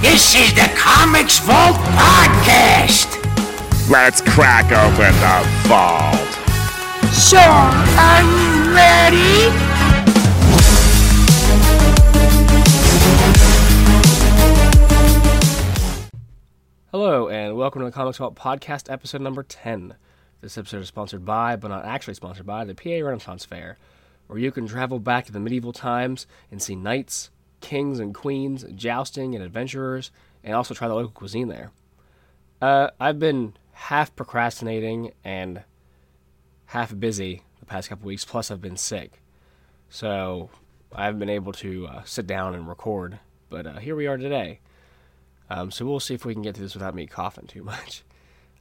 This is the Comics Vault Podcast. Let's crack open the vault. So, are you ready? Hello, and welcome to the Comics Vault Podcast, episode number 10. This episode is sponsored by, but not actually sponsored by, the PA Renaissance Fair, where you can travel back to the medieval times and see knights, kings, and queens, jousting, and adventurers, and also try the local cuisine there. Uh, I've been half procrastinating and half busy the past couple weeks, plus, I've been sick. So, I haven't been able to uh, sit down and record, but uh, here we are today. Um, so we'll see if we can get through this without me coughing too much.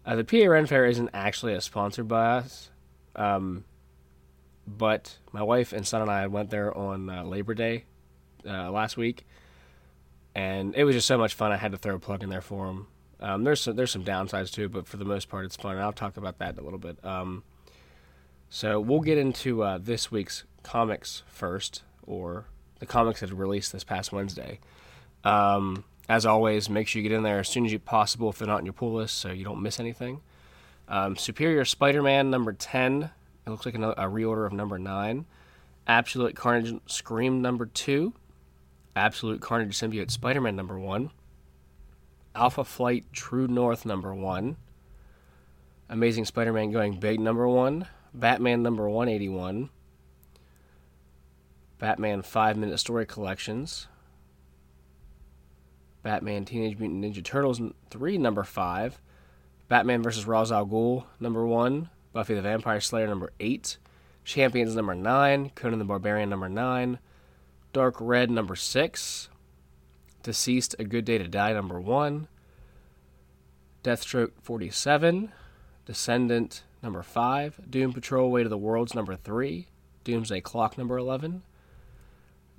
Uh, the PA Ren Fair isn't actually a sponsored by us, um, but my wife and son and I went there on uh, Labor Day uh, last week, and it was just so much fun. I had to throw a plug in there for them. Um, there's some, there's some downsides too, but for the most part, it's fun. And I'll talk about that in a little bit. Um, so we'll get into uh, this week's comics first, or the comics that released this past Wednesday. Um, as always, make sure you get in there as soon as you possible if they're not in your pull list, so you don't miss anything. Um, Superior Spider-Man number ten. It looks like a, reorder of number nine. Absolute Carnage Scream number two. Absolute Carnage Symbiote Spider-Man number one. Alpha Flight True North number one. Amazing Spider-Man Going Big number one. Batman number 181. Batman 5 Minute Story Collections. Batman Teenage Mutant Ninja Turtles 3 number 5. Batman vs. Ra's al Ghul number 1. Buffy the Vampire Slayer number 8. Champions number 9. Conan the Barbarian number 9. Dark Red number 6. DCeased A Good Day to Die number 1. Deathstroke 47. Descendant number 5. Doom Patrol Weight of the Worlds number 3. Doomsday Clock number 11.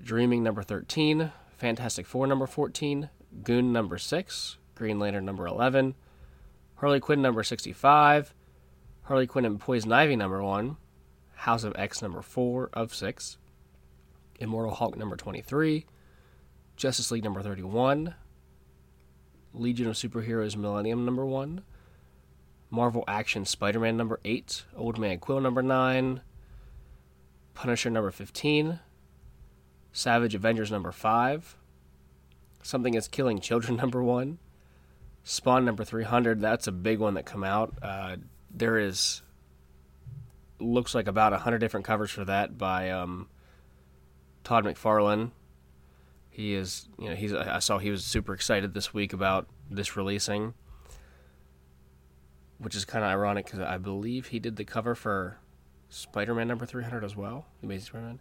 Dreaming number 13. Fantastic Four number 14. Goon number 6. Green Lantern number 11. Harley Quinn number 65. Harley Quinn and Poison Ivy number 1. House of X number 4 of 6. Immortal Hulk number 23. Justice League number 31. Legion of Superheroes Millennium number 1. Marvel Action Spider Man number 8. Old Man Quill number 9. Punisher number 15. Savage Avengers number 5. Something is Killing Children number 1. Spawn number 300. That's a big one that come out. Uh, there is looks like about 100 different covers for that by um, Todd McFarlane. He is, you know, he's. I saw he was super excited this week about this releasing, which is kind of ironic because I believe he did the cover for Spider-Man number 300 as well. Amazing Spider-Man.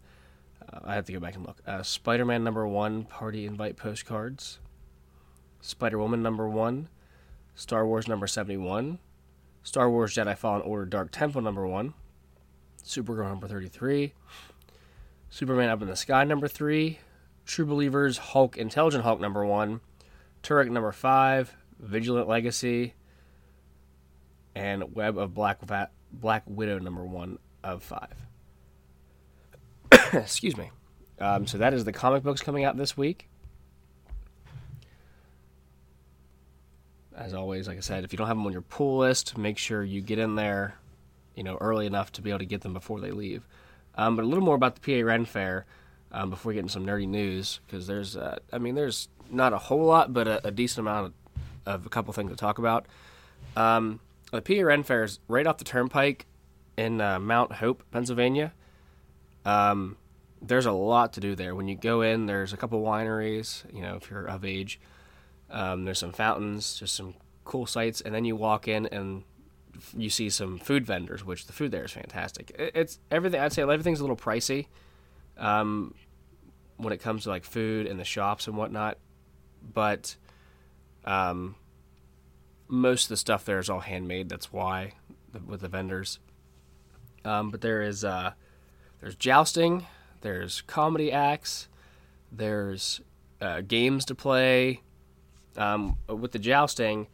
Uh, I have to go back and look. Uh, Spider-Man number one party invite postcards. Spider-Woman number one. Star Wars number 71. Star Wars Jedi Fallen Order Dark Temple number one. Supergirl number 33. Superman Up in the Sky number three. True Believers Hulk Intelligent Hulk number one. Turok number five. Vigilant Legacy. And Web of Black Va- Black Widow number one of five. Excuse me. Um, so that is the comic books coming out this week. As always, like I said, if you don't have them on your pull list, make sure you get in there, you know, early enough to be able to get them before they leave. Um, but a little more about the PA Ren Fair um, before we get into some nerdy news, because there's, uh, I mean, there's not a whole lot, but a, a decent amount of, of, a couple things to talk about. Um, the PA Ren Fair is right off the turnpike in uh, Mount Hope, Pennsylvania. Um, there's a lot to do there. When you go in, there's a couple wineries, you know, if you're of age. Um, there's some fountains, just some cool sights, and then you walk in and you see some food vendors, which the food there is fantastic. It's everything. I'd say everything's a little pricey um, when it comes to like food and the shops and whatnot, but um, most of the stuff there is all handmade. That's why with the vendors. Um, but there is uh, there's jousting, there's comedy acts, there's uh, games to play. Um, with the jousting,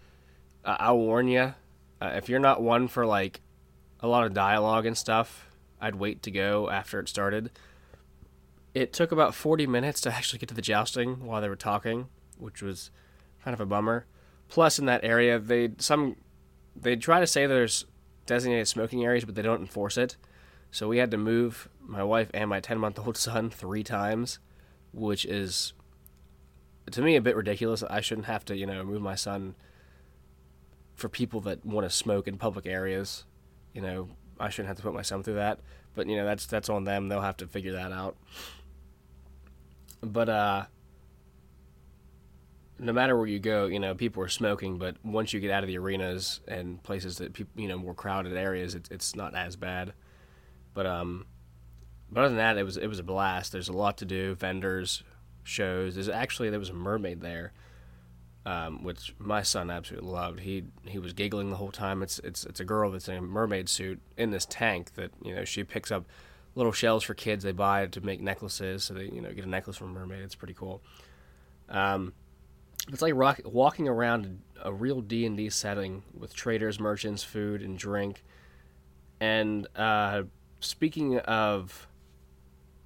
uh, I'll warn you, uh, if you're not one for like a lot of dialogue and stuff. I'd wait to go after it started. It took about 40 minutes to actually get to the jousting while they were talking, which was kind of a bummer. Plus, in that area, they some they try to say there's designated smoking areas, but they don't enforce it. So we had to move my wife and my 10 month old son three times, which is to me a bit ridiculous. I shouldn't have to, you know, move my son for people that want to smoke in public areas. You know, I shouldn't have to put my son through that. But you know, that's that's on them. They'll have to figure that out. But uh no matter where you go, you know, people are smoking, but once you get out of the arenas and places that people, you know, more crowded areas, it's it's not as bad. But um but other than that, it was it was a blast. There's a lot to do, vendors, shows. There's actually there was a mermaid there, um, which my son absolutely loved. He he was giggling the whole time. It's it's it's a girl that's in a mermaid suit in this tank that you know she picks up little shells for kids they buy to make necklaces. So they you know get a necklace from a mermaid. It's pretty cool. Um, it's like rock, walking around a real D and D setting with traders, merchants, food, and drink. And uh, speaking of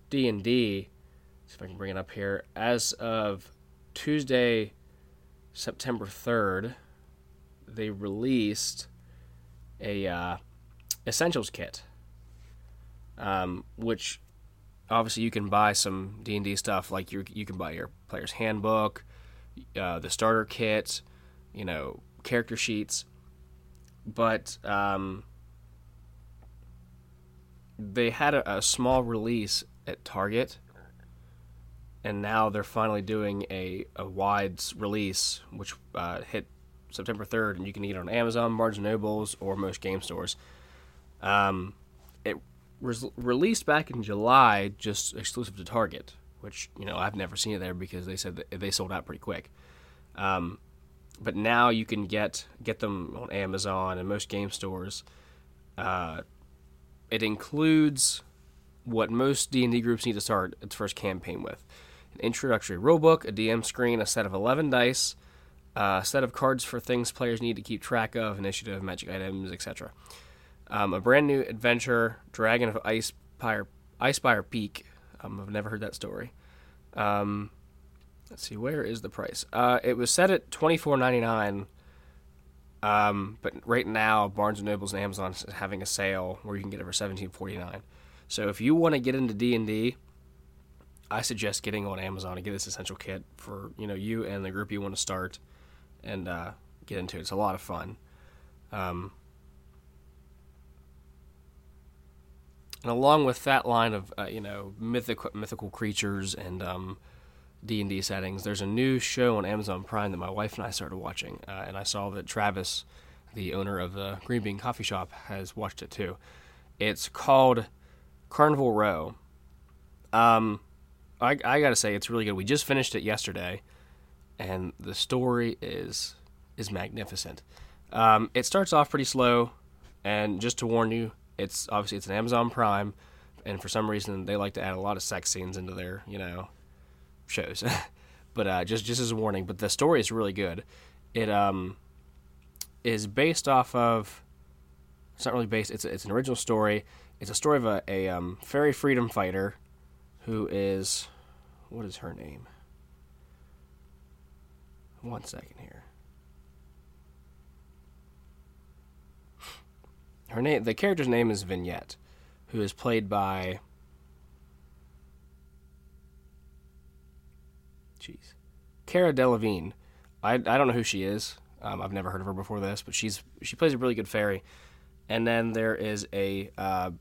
D and D, see if I can bring it up here. As of Tuesday, September third, they released a uh, essentials kit, um, which obviously you can buy some D and D stuff. Like you, you can buy your player's handbook uh, the starter kit, you know, character sheets, but um, they had a, a, small release at Target, and now they're finally doing a, a wide release, which uh, hit September 3rd, and you can get it on Amazon, Barnes & Nobles, or most game stores. Um, it was released back in July, just exclusive to Target which you know I've never seen it there because they said they sold out pretty quick. Um, but now you can get get them on Amazon and most game stores. Uh, it includes what most D&D groups need to start its first campaign with: an introductory rulebook, a DM screen, a set of 11 dice, a set of cards for things players need to keep track of, initiative, magic items, etc. Um, a brand new adventure, Dragon of Icespire, Icespire Peak, um, I've never heard that story. Um, let's see, where is the price? Uh, it was set at twenty four ninety nine. Um, but right now, Barnes and Nobles and Amazon is having a sale where you can get it for seventeen forty nine. So if you want to get into D and D, I suggest getting on Amazon and get this essential kit for you know you and the group you want to start, and uh, get into it. It's a lot of fun. Um, and along with that line of uh, you know mythical mythical creatures and um, D and D settings, there's a new show on Amazon Prime that my wife and I started watching, uh, and I saw that Travis, the owner of the Green Bean Coffee Shop, has watched it too. It's called Carnival Row. Um, I, I gotta say it's really good. We just finished it yesterday, and the story is is magnificent. Um, it starts off pretty slow, and just to warn you, it's obviously it's an Amazon Prime, and for some reason they like to add a lot of sex scenes into their you know shows. but uh, just just as a warning, but the story is really good. It um is based off of. It's not really based. It's it's an original story. It's a story of a, a um, fairy freedom fighter, who is, what is her name? One second here. her name the character's name is Vignette, who is played by jeez, Cara Delevingne. I, I don't know who she is. Um, I've never heard of her before this, but she's she plays a really good fairy. And then there is a uh,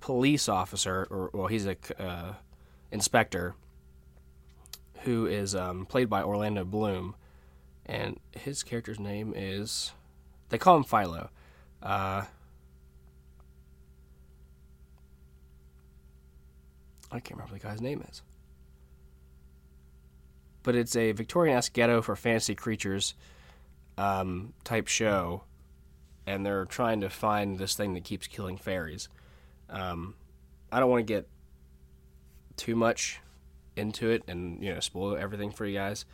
police officer, or well, he's a uh, inspector who is um, played by Orlando Bloom, and his character's name is they call him Philo. Uh, I can't remember what the guy's name is. But it's a Victorian esque ghetto for fantasy creatures um, type show, and they're trying to find this thing that keeps killing fairies. Um, I don't want to get too much into it and you know spoil everything for you guys,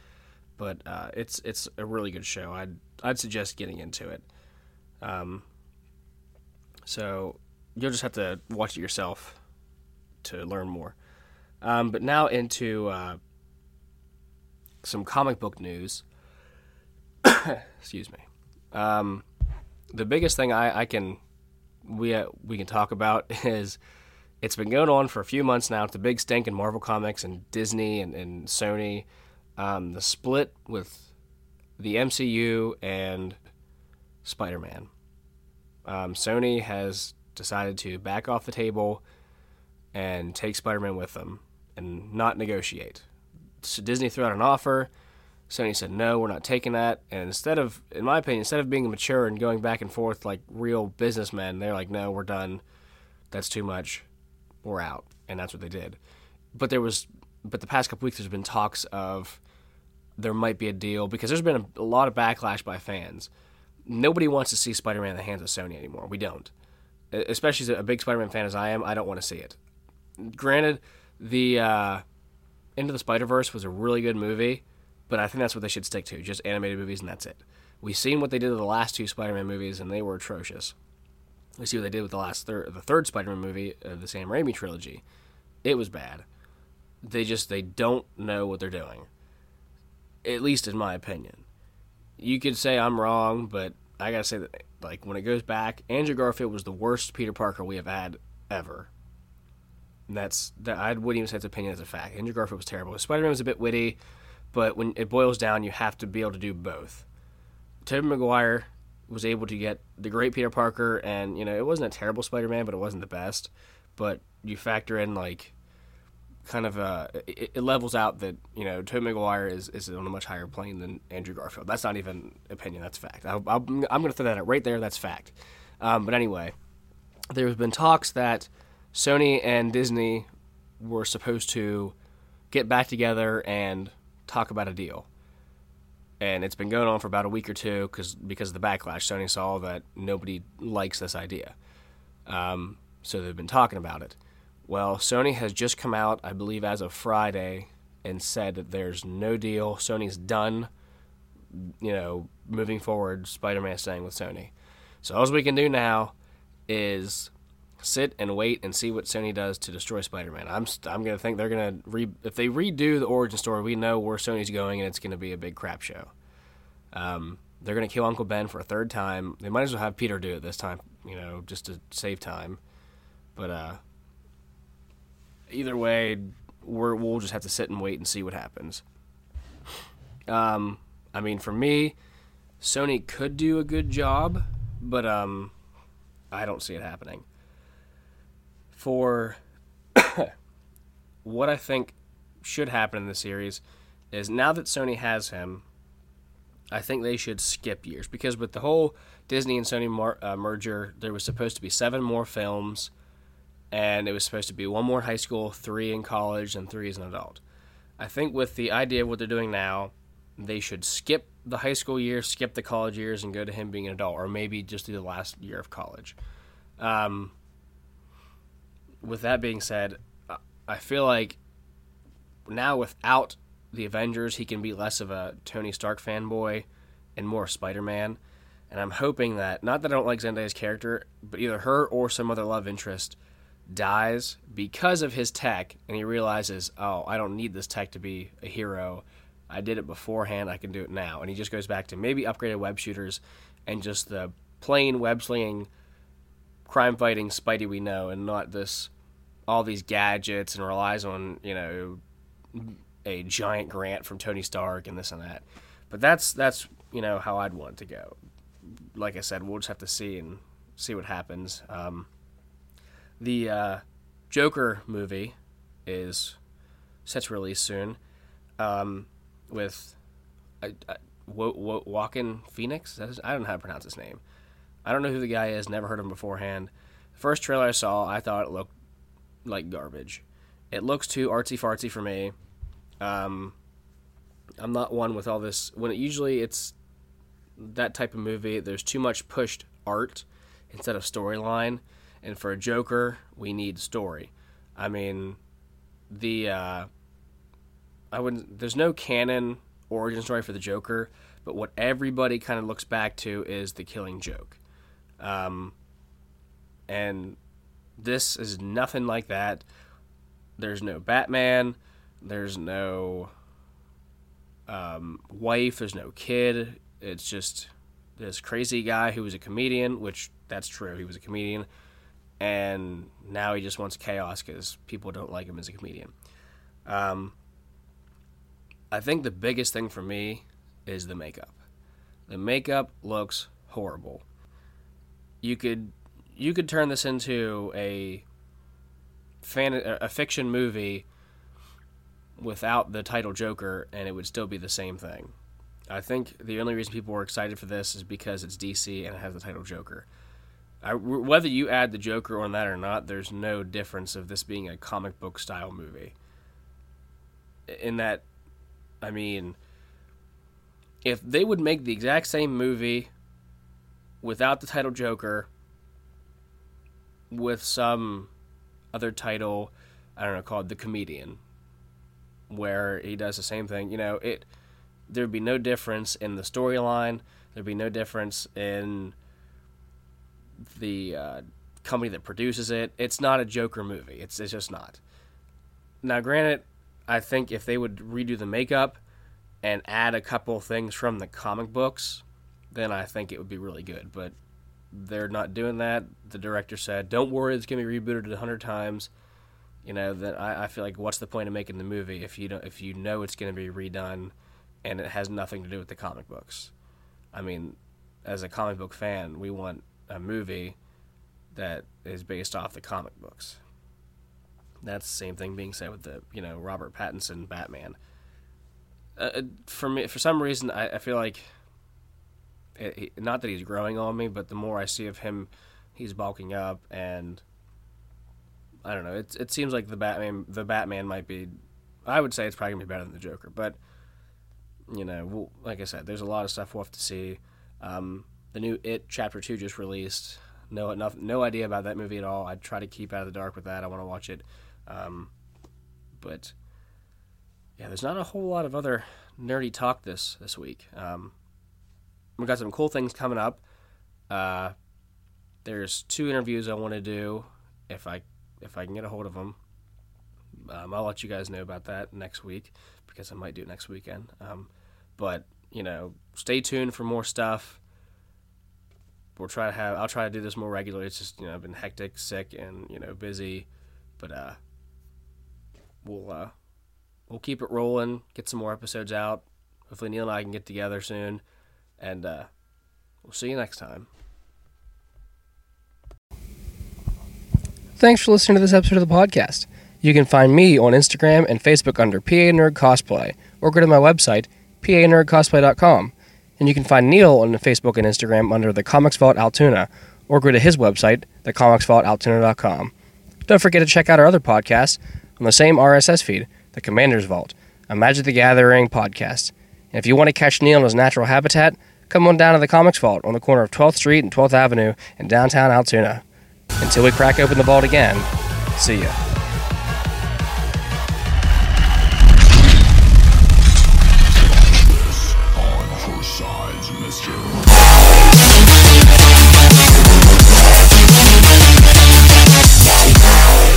but uh, it's it's a really good show. I'd I'd suggest getting into it. Um, So you'll just have to watch it yourself to learn more. Um, but now into uh, some comic book news. Excuse me. Um, the biggest thing I, I can we uh, we can talk about is it's been going on for a few months now. It's the big stink in Marvel Comics and Disney and, and Sony. Um, the split with the MCU and Spider Man. Um, Sony has decided to back off the table and take Spider Man with them and not negotiate. So Disney threw out an offer. Sony said, no, we're not taking that. And instead of, in my opinion, instead of being mature and going back and forth like real businessmen, they're like, no, we're done. That's too much. We're out. And that's what they did. But there was, but the past couple weeks, there's been talks of there might be a deal because there's been a, a lot of backlash by fans. Nobody wants to see Spider Man in the hands of Sony anymore. We don't. Especially as a big Spider Man fan as I am, I don't want to see it. Granted, the uh, Into the Spider Verse was a really good movie but I think that's what they should stick to just animated movies, and that's it. We've seen what they did with the last two Spider Man movies, and they were atrocious. We see what they did with the last third, the third Spider Man movie of the Sam Raimi trilogy. It was bad. They just they don't know what they're doing. At least in my opinion. You could say I'm wrong, but I gotta say that like when it goes back, Andrew Garfield was the worst Peter Parker we have had ever. That's that I wouldn't even say it's opinion as a fact. Andrew Garfield was terrible. Spider Man was a bit witty but when it boils down, you have to be able to do both. Tobey Maguire was able to get the great Peter Parker, and you know it wasn't a terrible Spider-Man, but it wasn't the best. But you factor in like kind of uh, it, it, levels out that you know Tobey Maguire is, is on a much higher plane than Andrew Garfield. That's not even opinion. That's fact. I, am going to throw that out right there. That's fact. Um, but anyway, there's been talks that Sony and Disney were supposed to get back together and talk about a deal. And it's been going on for about a week or two because because of the backlash. Sony saw that nobody likes this idea, um, so they've been talking about it. Well, Sony has just come out, I believe, as of Friday, and said that there's no deal. Sony's done. You know, moving forward, Spider-Man staying with Sony. So all we can do now is sit and wait and see what Sony does to destroy Spider-Man. I'm I'm gonna think they're gonna re if they redo the origin story, we know where Sony's going, and it's gonna be a big crap show. Um, they're gonna kill Uncle Ben for a third time. They might as well have Peter do it this time, you know, just to save time. But uh, either way, we're, we'll just have to sit and wait and see what happens. Um, I mean, for me, Sony could do a good job, but um, I don't see it happening for what I think should happen in the series is now that Sony has him, I think they should skip years because with the whole Disney and Sony mar- uh, merger, there was supposed to be seven more films, and it was supposed to be one more high school, three in college, and three as an adult. I think with the idea of what they're doing now, they should skip the high school years, skip the college years, and go to him being an adult, or maybe just do the last year of college. Um, with that being said, I feel like now without the Avengers, he can be less of a Tony Stark fanboy and more Spider Man. And I'm hoping that, not that I don't like Zendaya's character, but either her or some other love interest dies because of his tech and he realizes, oh, I don't need this tech to be a hero. I did it beforehand, I can do it now. And he just goes back to maybe upgraded web shooters and just the plain web slinging, crime fighting Spidey we know, and not this all these gadgets and relies on you know a giant grant from Tony Stark and this and that. But that's that's you know how I'd want to go. Like I said, we'll just have to see and see what happens. Um, the uh, Joker movie is set to release soon um, with uh, uh, Phoenix. I don't know how to pronounce his name. I don't know who the guy is. Never heard of him beforehand. The first trailer I saw, I thought it looked like garbage. It looks too artsy fartsy for me. Um, I'm not one with all this. When it usually it's that type of movie, there's too much pushed art instead of storyline. And for a Joker, we need story. I mean, the uh, I wouldn't. There's no canon origin story for the Joker, but what everybody kind of looks back to is the Killing Joke. Um, And this is nothing like that. There's no Batman. There's no um, wife. There's no kid. It's just this crazy guy who was a comedian, which that's true. He was a comedian. And now he just wants chaos because people don't like him as a comedian. Um, I think the biggest thing for me is the makeup. The makeup looks horrible. You could you could turn this into a fan a fiction movie without the title Joker and it would still be the same thing. I think the only reason people were excited for this is because it's DC and it has the title Joker. I, whether you add the Joker on that or not, there's no difference of this being a comic book style movie. In that, I mean, if they would make the exact same movie without the title Joker, with some other title, I don't know, called The Comedian, where he does the same thing, you know, it there'd be no difference in the storyline. There'd be no difference in the uh, company that produces it. It's not a Joker movie. It's it's just not. Now, granted, I think if they would redo the makeup and add a couple things from the comic books, then I think it would be really good. But they're not doing that. The director said, "Don't worry, it's gonna be rebooted a hundred times." You know, that I, I feel like what's the point of making the movie if you don't if you know it's gonna be redone and it has nothing to do with the comic books. I mean, as a comic book fan, we want a movie that is based off the comic books. That's the same thing being said with the you know Robert Pattinson Batman. Uh, uh for me, for some reason, I, I feel like not that he's growing on me, but the more I see of him, he's bulking up, and I don't know. It it seems like the Batman the Batman might be. I would say it's probably gonna be better than the Joker, but you know, we'll, like I said, there's a lot of stuff we'll have to see. Um, the new It Chapter Two just released. No, no, no idea about that movie at all. I try to keep out of the dark with that. I want to watch it, um, but yeah, there's not a whole lot of other nerdy talk this this week. Um, we got some cool things coming up. Uh, there's two interviews I want to do if I if I can get a hold of them. Um, I'll let you guys know about that next week because I might do it next weekend. Um, but you know, stay tuned for more stuff. We'll try to have. I'll try to do this more regularly. It's just you know I've been hectic, sick, and you know busy, but uh, we'll uh, we'll keep it rolling. Get some more episodes out. Hopefully Neil and I can get together soon, and uh, we'll see you next time. Thanks for listening to this episode of the podcast. You can find me on Instagram and Facebook under PA Nerd Cosplay, or go to my website, panerdcosplay.com. And you can find Neil on Facebook and Instagram under the Comics Vault Altoona, or go to his website, thecomicsvaultaltoona.com. Don't forget to check out our other podcasts on the same RSS feed, The Commander's Vault, a Magic the Gathering podcast. And if you want to catch Neil in his natural habitat, come on down to the Comics Vault on the corner of 12th Street and 12th Avenue in downtown Altoona. Until we crack open the vault again, see ya.